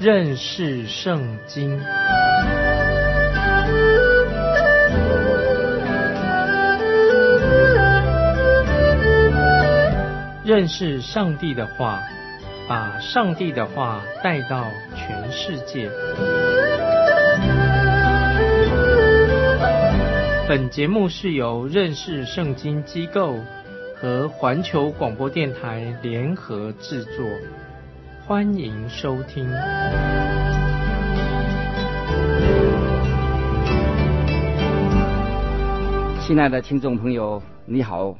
认识圣经。认识上帝的话，把上帝的话带到全世界。本节目是由认识圣经机构和环球广播电台联合制作，欢迎收听。亲爱的听众朋友，你好，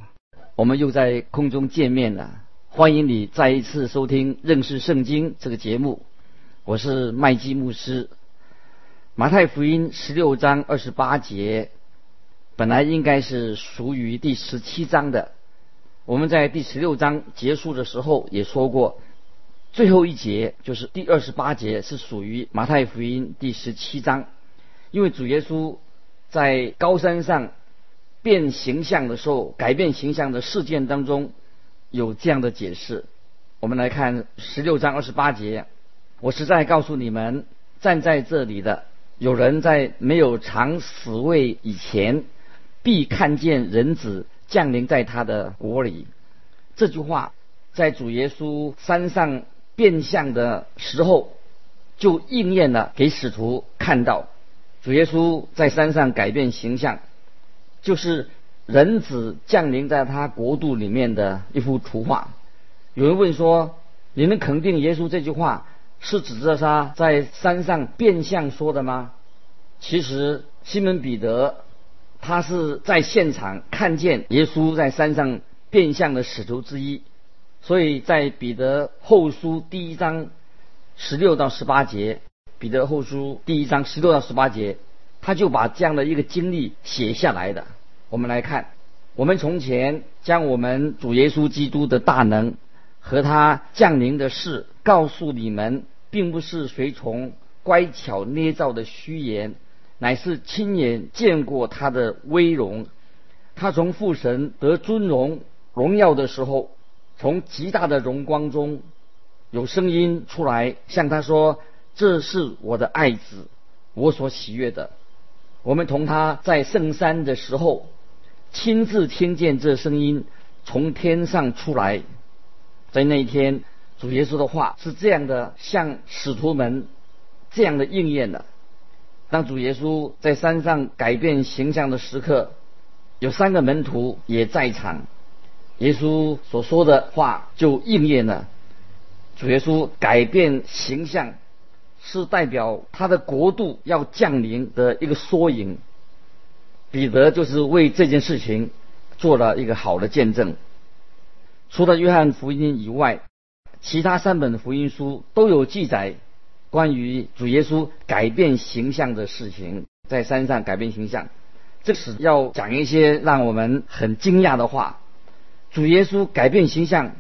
我们又在空中见面了。欢迎你再一次收听《认识圣经》这个节目，我是麦基牧师。马太福音十六章二十八节。本来应该是属于第十七章的，我们在第十六章结束的时候也说过，最后一节就是第二十八节是属于马太福音第十七章，因为主耶稣在高山上变形象的时候，改变形象的事件当中有这样的解释。我们来看十六章二十八节，我实在告诉你们，站在这里的有人在没有尝死味以前。必看见人子降临在他的国里。这句话在主耶稣山上变相的时候就应验了，给使徒看到。主耶稣在山上改变形象，就是人子降临在他国度里面的一幅图画。有人问说：“你能肯定耶稣这句话是指着他在山上变相说的吗？”其实，西门彼得。他是在现场看见耶稣在山上变相的使徒之一，所以在彼得后书第一章十六到十八节，彼得后书第一章十六到十八节，他就把这样的一个经历写下来的。我们来看，我们从前将我们主耶稣基督的大能和他降临的事告诉你们，并不是随从乖巧捏造的虚言。乃是亲眼见过他的威荣，他从父神得尊荣荣耀的时候，从极大的荣光中，有声音出来向他说：“这是我的爱子，我所喜悦的。”我们同他在圣山的时候，亲自听见这声音从天上出来。在那一天，主耶稣的话是这样的，向使徒们这样的应验了。当主耶稣在山上改变形象的时刻，有三个门徒也在场。耶稣所说的话就应验了。主耶稣改变形象，是代表他的国度要降临的一个缩影。彼得就是为这件事情做了一个好的见证。除了约翰福音以外，其他三本福音书都有记载。关于主耶稣改变形象的事情，在山上改变形象，这是要讲一些让我们很惊讶的话。主耶稣改变形象，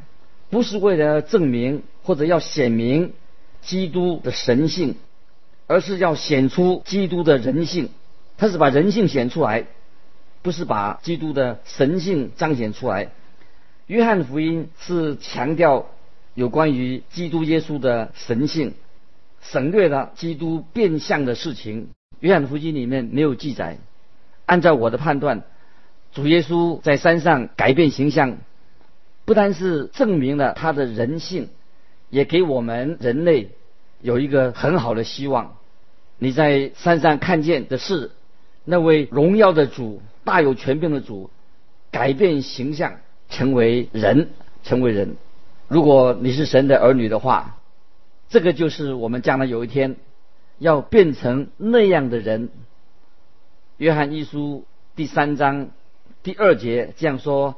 不是为了证明或者要显明基督的神性，而是要显出基督的人性。他是把人性显出来，不是把基督的神性彰显出来。约翰福音是强调有关于基督耶稣的神性。省略了基督变相的事情，约翰福音里面没有记载。按照我的判断，主耶稣在山上改变形象，不单是证明了他的人性，也给我们人类有一个很好的希望。你在山上看见的是那位荣耀的主，大有权柄的主，改变形象成为人，成为人。如果你是神的儿女的话。这个就是我们将来有一天要变成那样的人。约翰一书第三章第二节这样说：“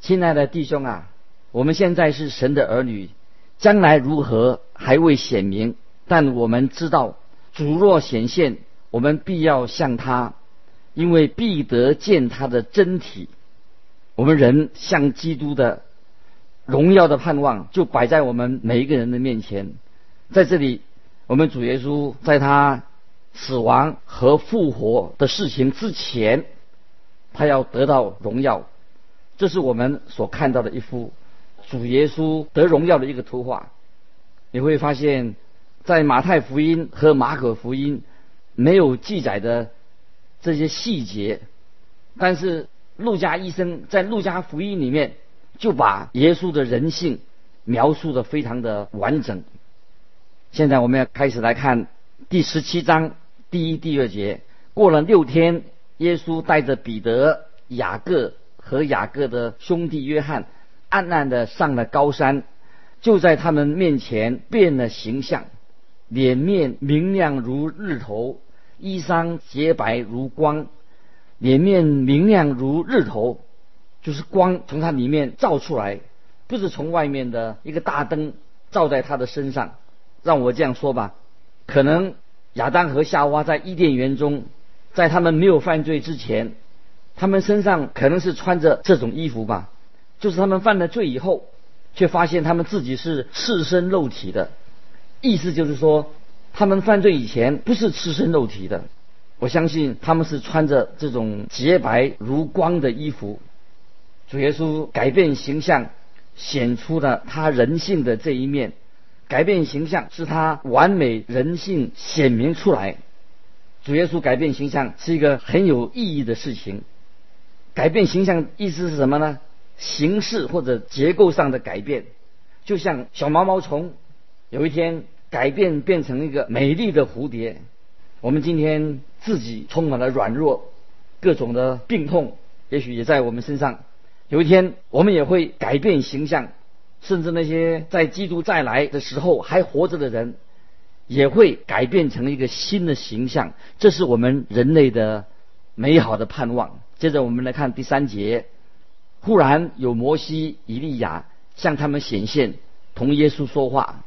亲爱的弟兄啊，我们现在是神的儿女，将来如何还未显明，但我们知道主若显现，我们必要向他，因为必得见他的真体。我们人向基督的荣耀的盼望，就摆在我们每一个人的面前。”在这里，我们主耶稣在他死亡和复活的事情之前，他要得到荣耀。这是我们所看到的一幅主耶稣得荣耀的一个图画。你会发现，在马太福音和马可福音没有记载的这些细节，但是路加医生在路加福音里面就把耶稣的人性描述的非常的完整。现在我们要开始来看第十七章第一、第二节。过了六天，耶稣带着彼得、雅各和雅各的兄弟约翰，暗暗的上了高山，就在他们面前变了形象，脸面明亮如日头，衣裳洁白如光。脸面明亮如日头，就是光从它里面照出来，不是从外面的一个大灯照在他的身上。让我这样说吧，可能亚当和夏娃在伊甸园中。在他们没有犯罪之前，他们身上可能是穿着这种衣服吧。就是他们犯了罪以后，却发现他们自己是赤身肉体的。意思就是说，他们犯罪以前不是赤身肉体的。我相信他们是穿着这种洁白如光的衣服。主耶稣改变形象，显出了他人性的这一面。改变形象是他完美人性显明出来。主耶稣改变形象是一个很有意义的事情。改变形象意思是什么呢？形式或者结构上的改变，就像小毛毛虫有一天改变变成一个美丽的蝴蝶。我们今天自己充满了软弱，各种的病痛，也许也在我们身上。有一天我们也会改变形象，甚至那些在基督再来的时候还活着的人。也会改变成一个新的形象，这是我们人类的美好的盼望。接着我们来看第三节，忽然有摩西、以利亚向他们显现，同耶稣说话。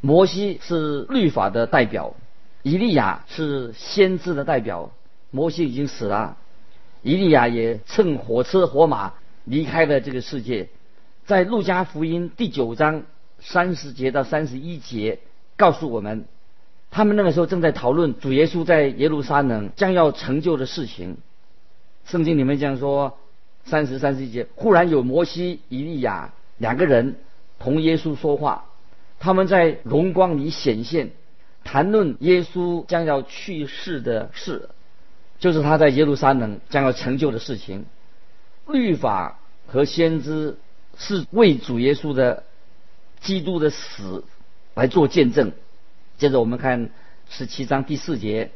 摩西是律法的代表，以利亚是先知的代表。摩西已经死了，以利亚也乘火车火马离开了这个世界。在路加福音第九章三十节到三十一节。告诉我们，他们那个时候正在讨论主耶稣在耶路撒冷将要成就的事情。圣经里面这样说：三十三十一节，忽然有摩西、以利亚两个人同耶稣说话，他们在荣光里显现，谈论耶稣将要去世的事，就是他在耶路撒冷将要成就的事情。律法和先知是为主耶稣的基督的死。来做见证。接着我们看十七章第四节，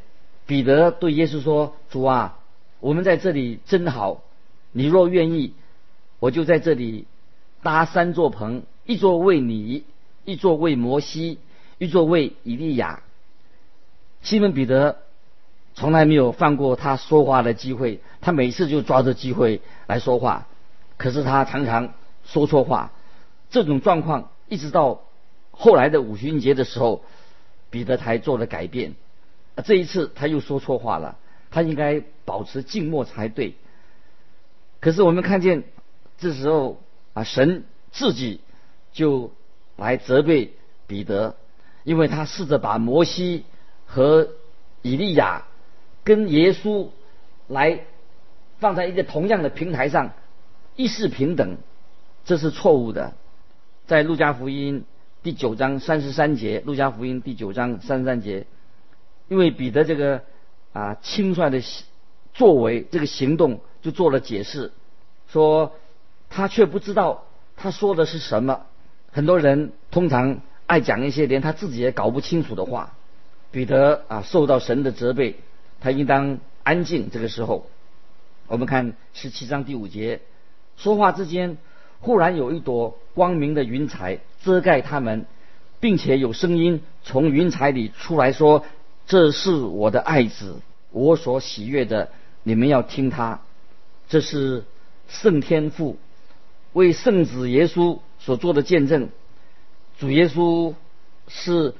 彼得对耶稣说：“主啊，我们在这里真好。你若愿意，我就在这里搭三座棚，一座为你，一座为摩西，一座为以利亚。”西门彼得从来没有放过他说话的机会，他每次就抓着机会来说话，可是他常常说错话。这种状况一直到。后来的五旬节的时候，彼得才做了改变。这一次他又说错话了，他应该保持静默才对。可是我们看见这时候啊，神自己就来责备彼得，因为他试着把摩西和以利亚跟耶稣来放在一个同样的平台上，一视平等，这是错误的。在路加福音。第九章三十三节，《路加福音》第九章三十三节，因为彼得这个啊轻率的作为，这个行动就做了解释，说他却不知道他说的是什么。很多人通常爱讲一些连他自己也搞不清楚的话。彼得啊受到神的责备，他应当安静。这个时候，我们看十七章第五节，说话之间。忽然有一朵光明的云彩遮盖他们，并且有声音从云彩里出来说：“这是我的爱子，我所喜悦的，你们要听他。”这是圣天父为圣子耶稣所做的见证。主耶稣是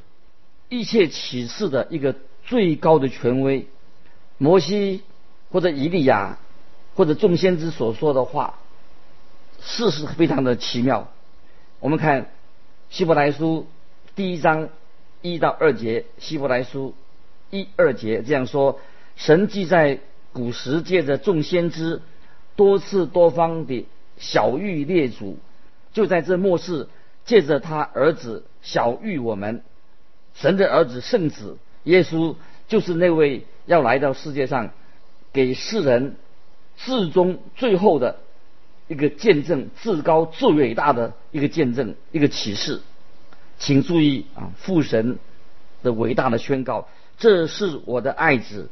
一切启示的一个最高的权威。摩西或者以利亚或者众先知所说的话。事实非常的奇妙。我们看希伯来书第一章一到二节，希伯来书一二节这样说：神既在古时借着众先知多次多方的小玉列祖，就在这末世，借着他儿子小玉我们，神的儿子圣子耶稣，就是那位要来到世界上，给世人至终最后的一个见证，至高最伟大的一个见证，一个启示。请注意啊，父神的伟大的宣告：这是我的爱子，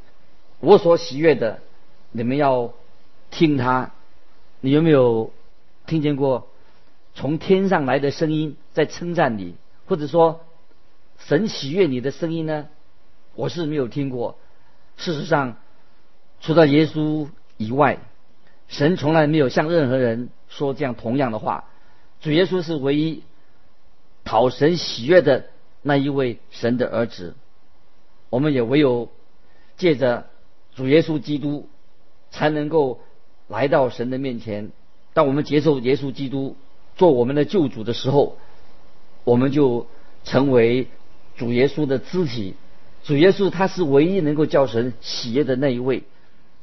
我所喜悦的，你们要听他。你有没有听见过从天上来的声音在称赞你，或者说神喜悦你的声音呢？我是没有听过。事实上，除了耶稣以外，神从来没有向任何人说这样同样的话。主耶稣是唯一。讨神喜悦的那一位神的儿子，我们也唯有借着主耶稣基督，才能够来到神的面前。当我们接受耶稣基督做我们的救主的时候，我们就成为主耶稣的肢体。主耶稣他是唯一能够叫神喜悦的那一位。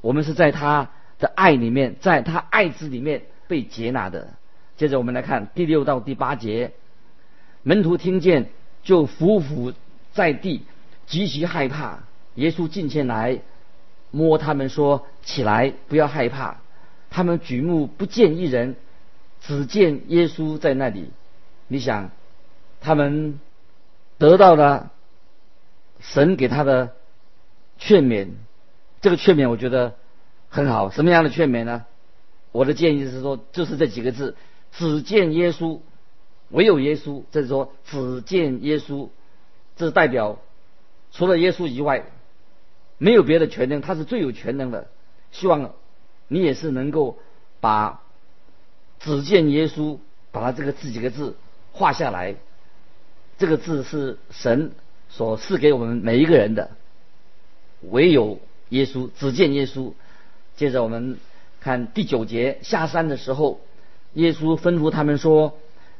我们是在他的爱里面，在他爱子里面被接纳的。接着我们来看第六到第八节。门徒听见，就伏伏在地，极其害怕。耶稣近前来，摸他们说：“起来，不要害怕。”他们举目不见一人，只见耶稣在那里。你想，他们得到了神给他的劝勉，这个劝勉我觉得很好。什么样的劝勉呢？我的建议是说，就是这几个字：只见耶稣。唯有耶稣，这是说只见耶稣，这是代表除了耶稣以外，没有别的全能，他是最有全能的。希望你也是能够把只见耶稣，把他这个字几个字画下来。这个字是神所赐给我们每一个人的。唯有耶稣，只见耶稣。接着我们看第九节，下山的时候，耶稣吩咐他们说。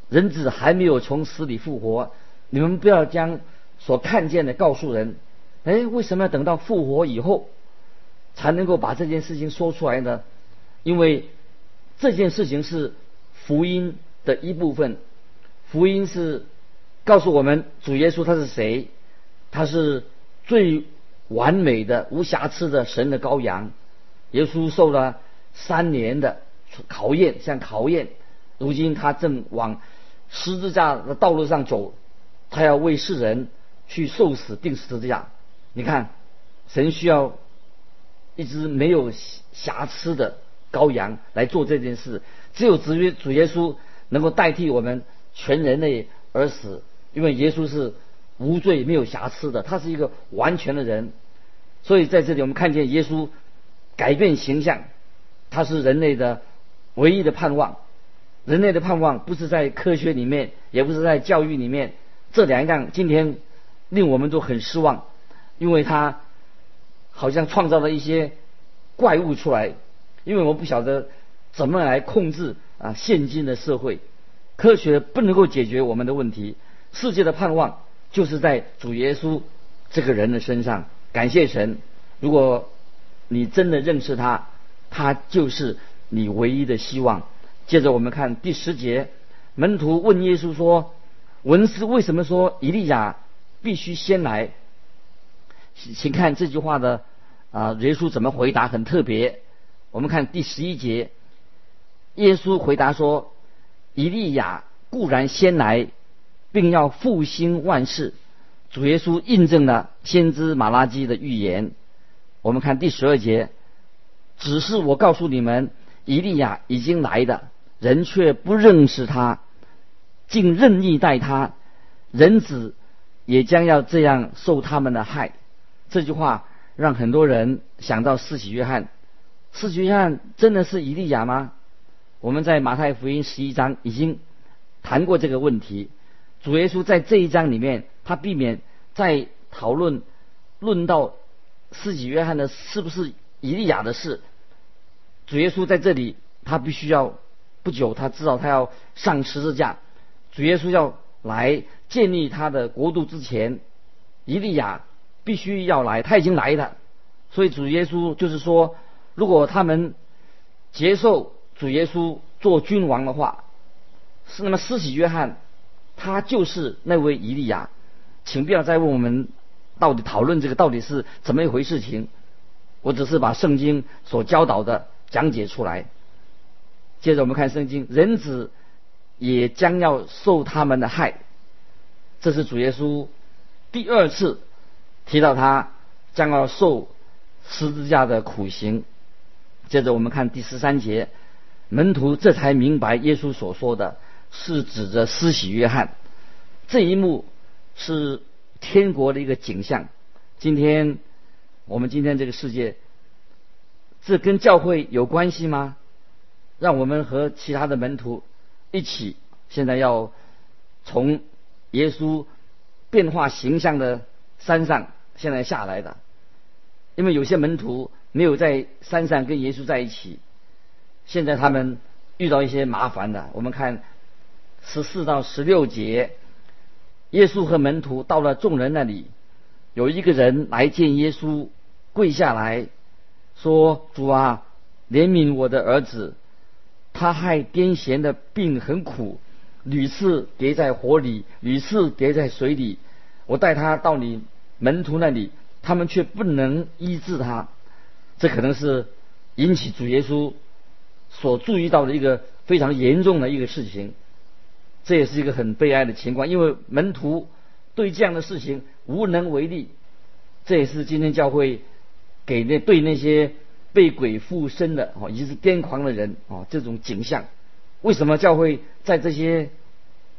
人子还没有从死里复活，你们不要将所看见的告诉人。哎，为什么要等到复活以后才能够把这件事情说出来呢？因为这件事情是福音的一部分。福音是告诉我们主耶稣他是谁，他是最完美的、无瑕疵的神的羔羊。耶稣受了三年的考验，像考验，如今他正往。十字架的道路上走，他要为世人去受死定十字架。你看，神需要一只没有瑕疵的羔羊来做这件事。只有主约主耶稣能够代替我们全人类而死，因为耶稣是无罪、没有瑕疵的，他是一个完全的人。所以在这里，我们看见耶稣改变形象，它是人类的唯一的盼望。人类的盼望不是在科学里面，也不是在教育里面，这两样今天令我们都很失望，因为他好像创造了一些怪物出来，因为我不晓得怎么来控制啊现今的社会，科学不能够解决我们的问题，世界的盼望就是在主耶稣这个人的身上。感谢神，如果你真的认识他，他就是你唯一的希望。接着我们看第十节，门徒问耶稣说：“文士为什么说以利亚必须先来？”请看这句话的啊，耶稣怎么回答？很特别。我们看第十一节，耶稣回答说：“以利亚固然先来，并要复兴万事。”主耶稣印证了先知马拉基的预言。我们看第十二节，只是我告诉你们，以利亚已经来的。人却不认识他，竟任意待他，人子也将要这样受他们的害。这句话让很多人想到四喜约翰。四喜约翰真的是以利亚吗？我们在马太福音十一章已经谈过这个问题。主耶稣在这一章里面，他避免在讨论论到四喜约翰的是不是以利亚的事。主耶稣在这里，他必须要。不久，他知道他要上十字架，主耶稣要来建立他的国度之前，以利亚必须要来，他已经来了。所以主耶稣就是说，如果他们接受主耶稣做君王的话，是那么施洗约翰，他就是那位以利亚，请不要再问我们到底讨论这个到底是怎么一回事情，我只是把圣经所教导的讲解出来。接着我们看圣经，人子也将要受他们的害，这是主耶稣第二次提到他将要受十字架的苦刑。接着我们看第十三节，门徒这才明白耶稣所说的是指着施洗约翰。这一幕是天国的一个景象。今天我们今天这个世界，这跟教会有关系吗？让我们和其他的门徒一起，现在要从耶稣变化形象的山上现在下来的，因为有些门徒。没有在山上跟耶稣在一起，现在他们遇到一些麻烦的。我们看十四到十六节，耶稣和门徒到了众人那里，有一个人来见耶稣，跪下来说：“主啊，怜悯我的儿子，他害癫痫的病很苦，屡次跌在火里，屡次跌在水里。我带他到你门徒那里，他们却不能医治他。”这可能是引起主耶稣所注意到的一个非常严重的一个事情，这也是一个很悲哀的情况，因为门徒对这样的事情无能为力。这也是今天教会给那对那些被鬼附身的哦，以及是癫狂的人哦这种景象。为什么教会在这些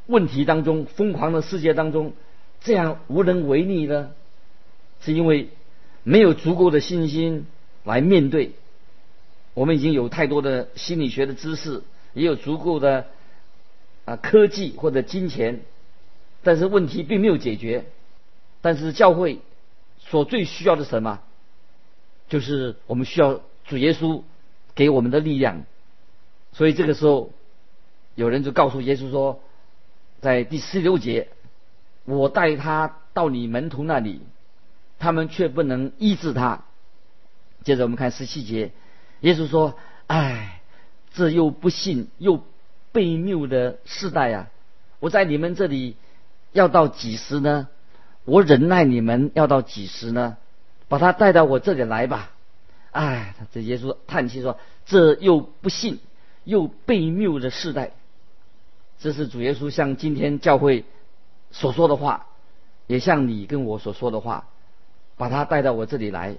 问题当中、疯狂的世界当中这样无能为力呢？是因为没有足够的信心。来面对，我们已经有太多的心理学的知识，也有足够的啊科技或者金钱，但是问题并没有解决。但是教会所最需要的什么？就是我们需要主耶稣给我们的力量。所以这个时候，有人就告诉耶稣说，在第十六节，我带他到你门徒那里，他们却不能医治他。接着我们看十七节，耶稣说：“哎，这又不信又悖谬的世代啊！我在你们这里要到几时呢？我忍耐你们要到几时呢？把他带到我这里来吧！哎，这耶稣叹气说：这又不信又悖谬的世代，这是主耶稣向今天教会所说的话，也像你跟我所说的话，把他带到我这里来。”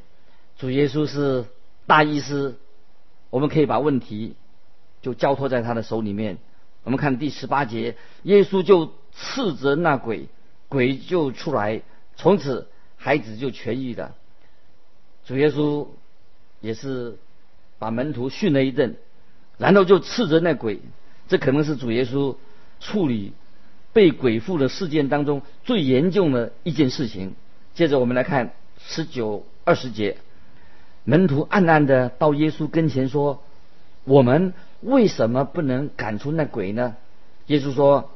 主耶稣是大医师，我们可以把问题就交托在他的手里面。我们看第十八节，耶稣就斥责那鬼，鬼就出来，从此孩子就痊愈了。主耶稣也是把门徒训了一顿，然后就斥责那鬼。这可能是主耶稣处理被鬼附的事件当中最严重的一件事情。接着我们来看十九、二十节。门徒暗暗的到耶稣跟前说：“我们为什么不能赶出那鬼呢？”耶稣说：“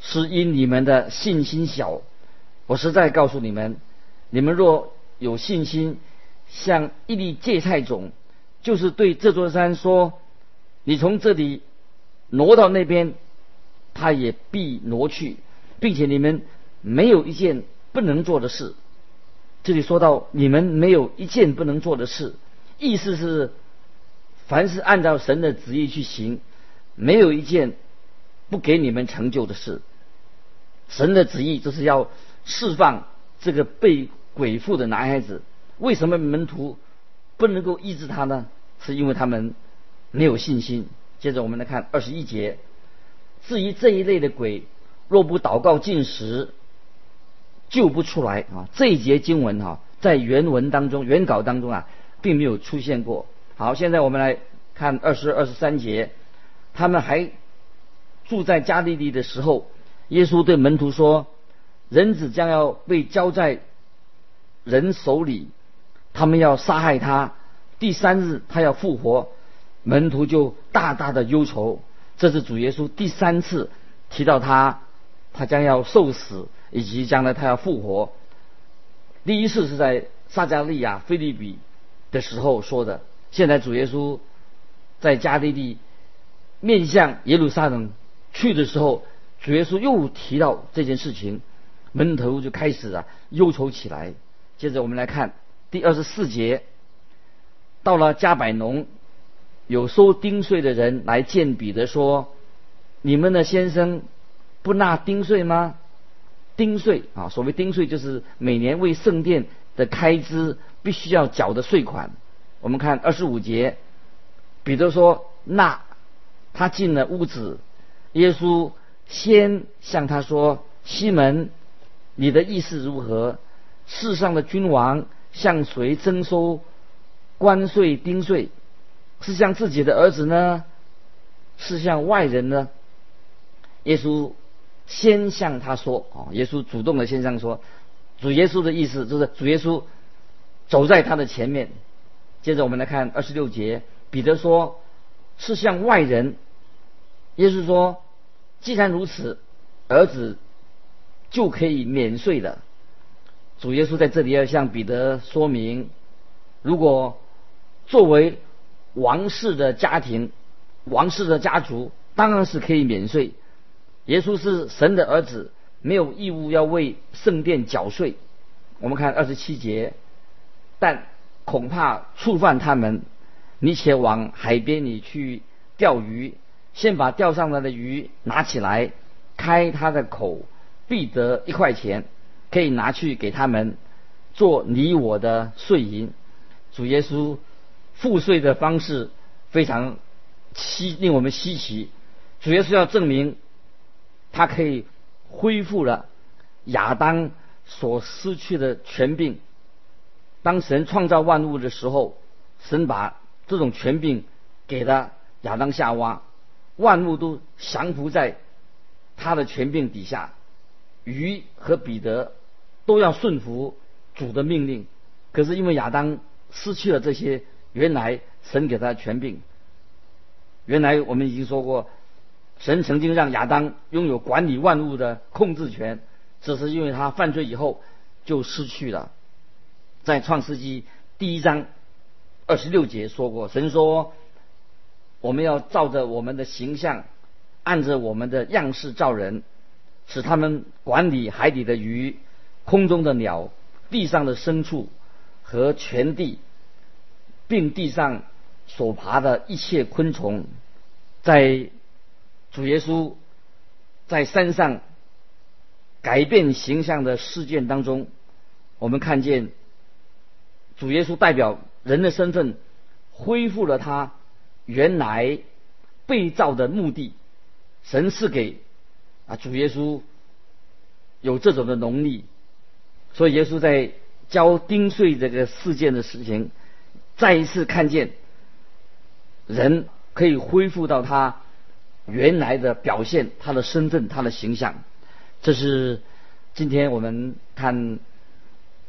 是因你们的信心小。我实在告诉你们，你们若有信心，像一粒芥菜种，就是对这座山说：‘你从这里挪到那边’，他也必挪去，并且你们没有一件不能做的事。”这里说到你们没有一件不能做的事，意思是，凡是按照神的旨意去行，没有一件不给你们成就的事。神的旨意就是要释放这个被鬼附的男孩子。为什么门徒不能够医治他呢？是因为他们没有信心。接着我们来看二十一节，至于这一类的鬼，若不祷告进食。救不出来啊！这一节经文哈，在原文当中、原稿当中啊，并没有出现过。好，现在我们来看二十二、十三节，他们还住在加利利的时候，耶稣对门徒说：“人子将要被交在人手里，他们要杀害他，第三日他要复活。”门徒就大大的忧愁。这是主耶稣第三次提到他，他将要受死。以及将来他要复活，第一次是在撒加利亚、菲利比的时候说的。现在主耶稣在加利利面向耶路撒冷去的时候，主耶稣又提到这件事情，门头就开始啊忧愁起来。接着我们来看第二十四节，到了加百农，有收丁税的人来见彼得说：“你们的先生不纳丁税吗？”丁税啊，所谓丁税就是每年为圣殿的开支必须要缴的税款。我们看二十五节，彼得说：“那他进了屋子，耶稣先向他说：‘西门，你的意思如何？世上的君王向谁征收关税丁税？是向自己的儿子呢，是向外人呢？’耶稣先向他说：‘啊，耶稣主动的先向说，主耶稣的意思就是主耶稣走在他的前面。’接着我们来看二十六节，彼得说：“是向外人。”耶稣说：“既然如此，儿子就可以免税的。”主耶稣在这里要向彼得说明：如果作为王室的家庭、王室的家族，当然是可以免税。耶稣是神的儿子，没有义务要为圣殿缴税。我们看二十七节，但。恐怕触犯他们，你且往海边里去钓鱼，先把钓上来的鱼拿起来，开它的口，必得一块钱，可以拿去给他们做你我的税银。主耶稣付税的方式非常稀，令我们稀奇。主耶稣要证明他可以恢复了亚当所失去的权柄。当神创造万物的时候，神把这种权柄给了亚当夏娃，万物都降服在他的权柄底下。鱼和彼得都要顺服主的命令，可是因为亚当失去了这些原来神给他的权柄。原来我们已经说过，神曾经让亚当拥有管理万物的控制权，只是因为他犯罪以后就失去了。在创世纪第一章二十六节说过，神说：“我们要照着我们的形象，按着我们的样式造人，使他们管理海底的鱼、空中的鸟、地上的牲畜和全地，并地上所爬的一切昆虫。”在主耶稣在山上改变形象的事件当中，我们看见。主耶稣代表人的身份，恢复了他原来被造的目的。神赐给啊主耶稣有这种的能力，所以耶稣在交丁税这个事件的事情，再一次看见人可以恢复到他原来的表现，他的身份，他的形象。这是今天我们看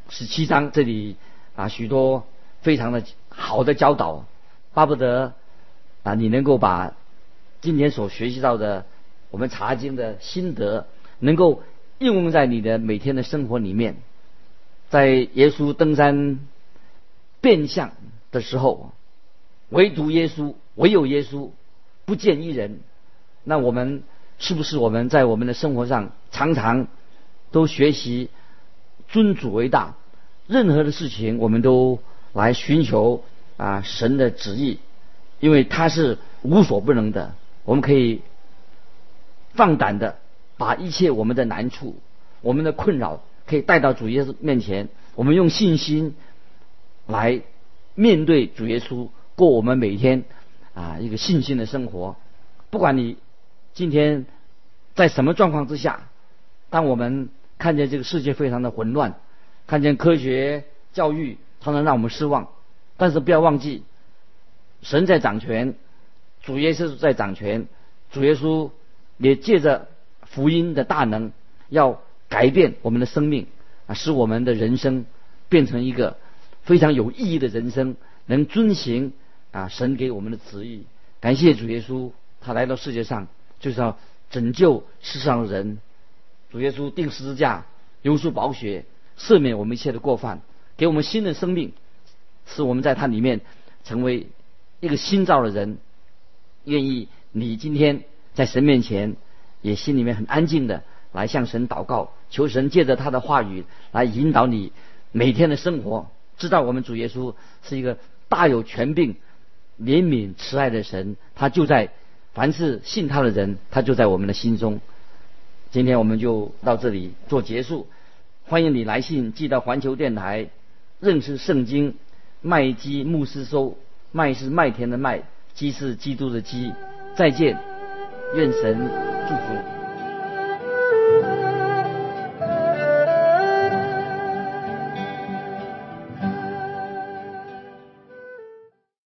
十七章这里。啊，许多非常的好的教导，巴不得啊，你能够把今天所学习到的我们查经的心得，能够应用在你的每天的生活里面。在耶稣登山变相的时候，唯独耶稣，唯有耶稣不见一人。那我们是不是我们在我们的生活上常常都学习尊主为大？任何的事情，我们都来寻求啊神的旨意，因为他是无所不能的。我们可以放胆的把一切我们的难处、我们的困扰，可以带到主耶稣面前。我们用信心来面对主耶稣，过我们每天啊一个信心的生活。不管你今天在什么状况之下，当我们看见这个世界非常的混乱。看见科学教育常常让我们失望，但是不要忘记，神在掌权，主耶稣在掌权，主耶稣也借着福音的大能，要改变我们的生命啊，使我们的人生变成一个非常有意义的人生，能遵行啊神给我们的旨意。感谢主耶稣，他来到世界上就是要拯救世上的人。主耶稣定十字架，流出宝血。赦免我们一切的过犯，给我们新的生命，使我们在他里面成为一个新造的人。愿意你今天在神面前，也心里面很安静的来向神祷告，求神借着他的话语来引导你每天的生活。知道我们主耶稣是一个大有权柄、怜悯慈爱的神，他就在凡是信他的人，他就在我们的心中。今天我们就到这里做结束，欢迎你来信寄到环球电台，认识圣经麦基牧师收，麦是麦田的麦，基是基督的基。再见，愿神祝福。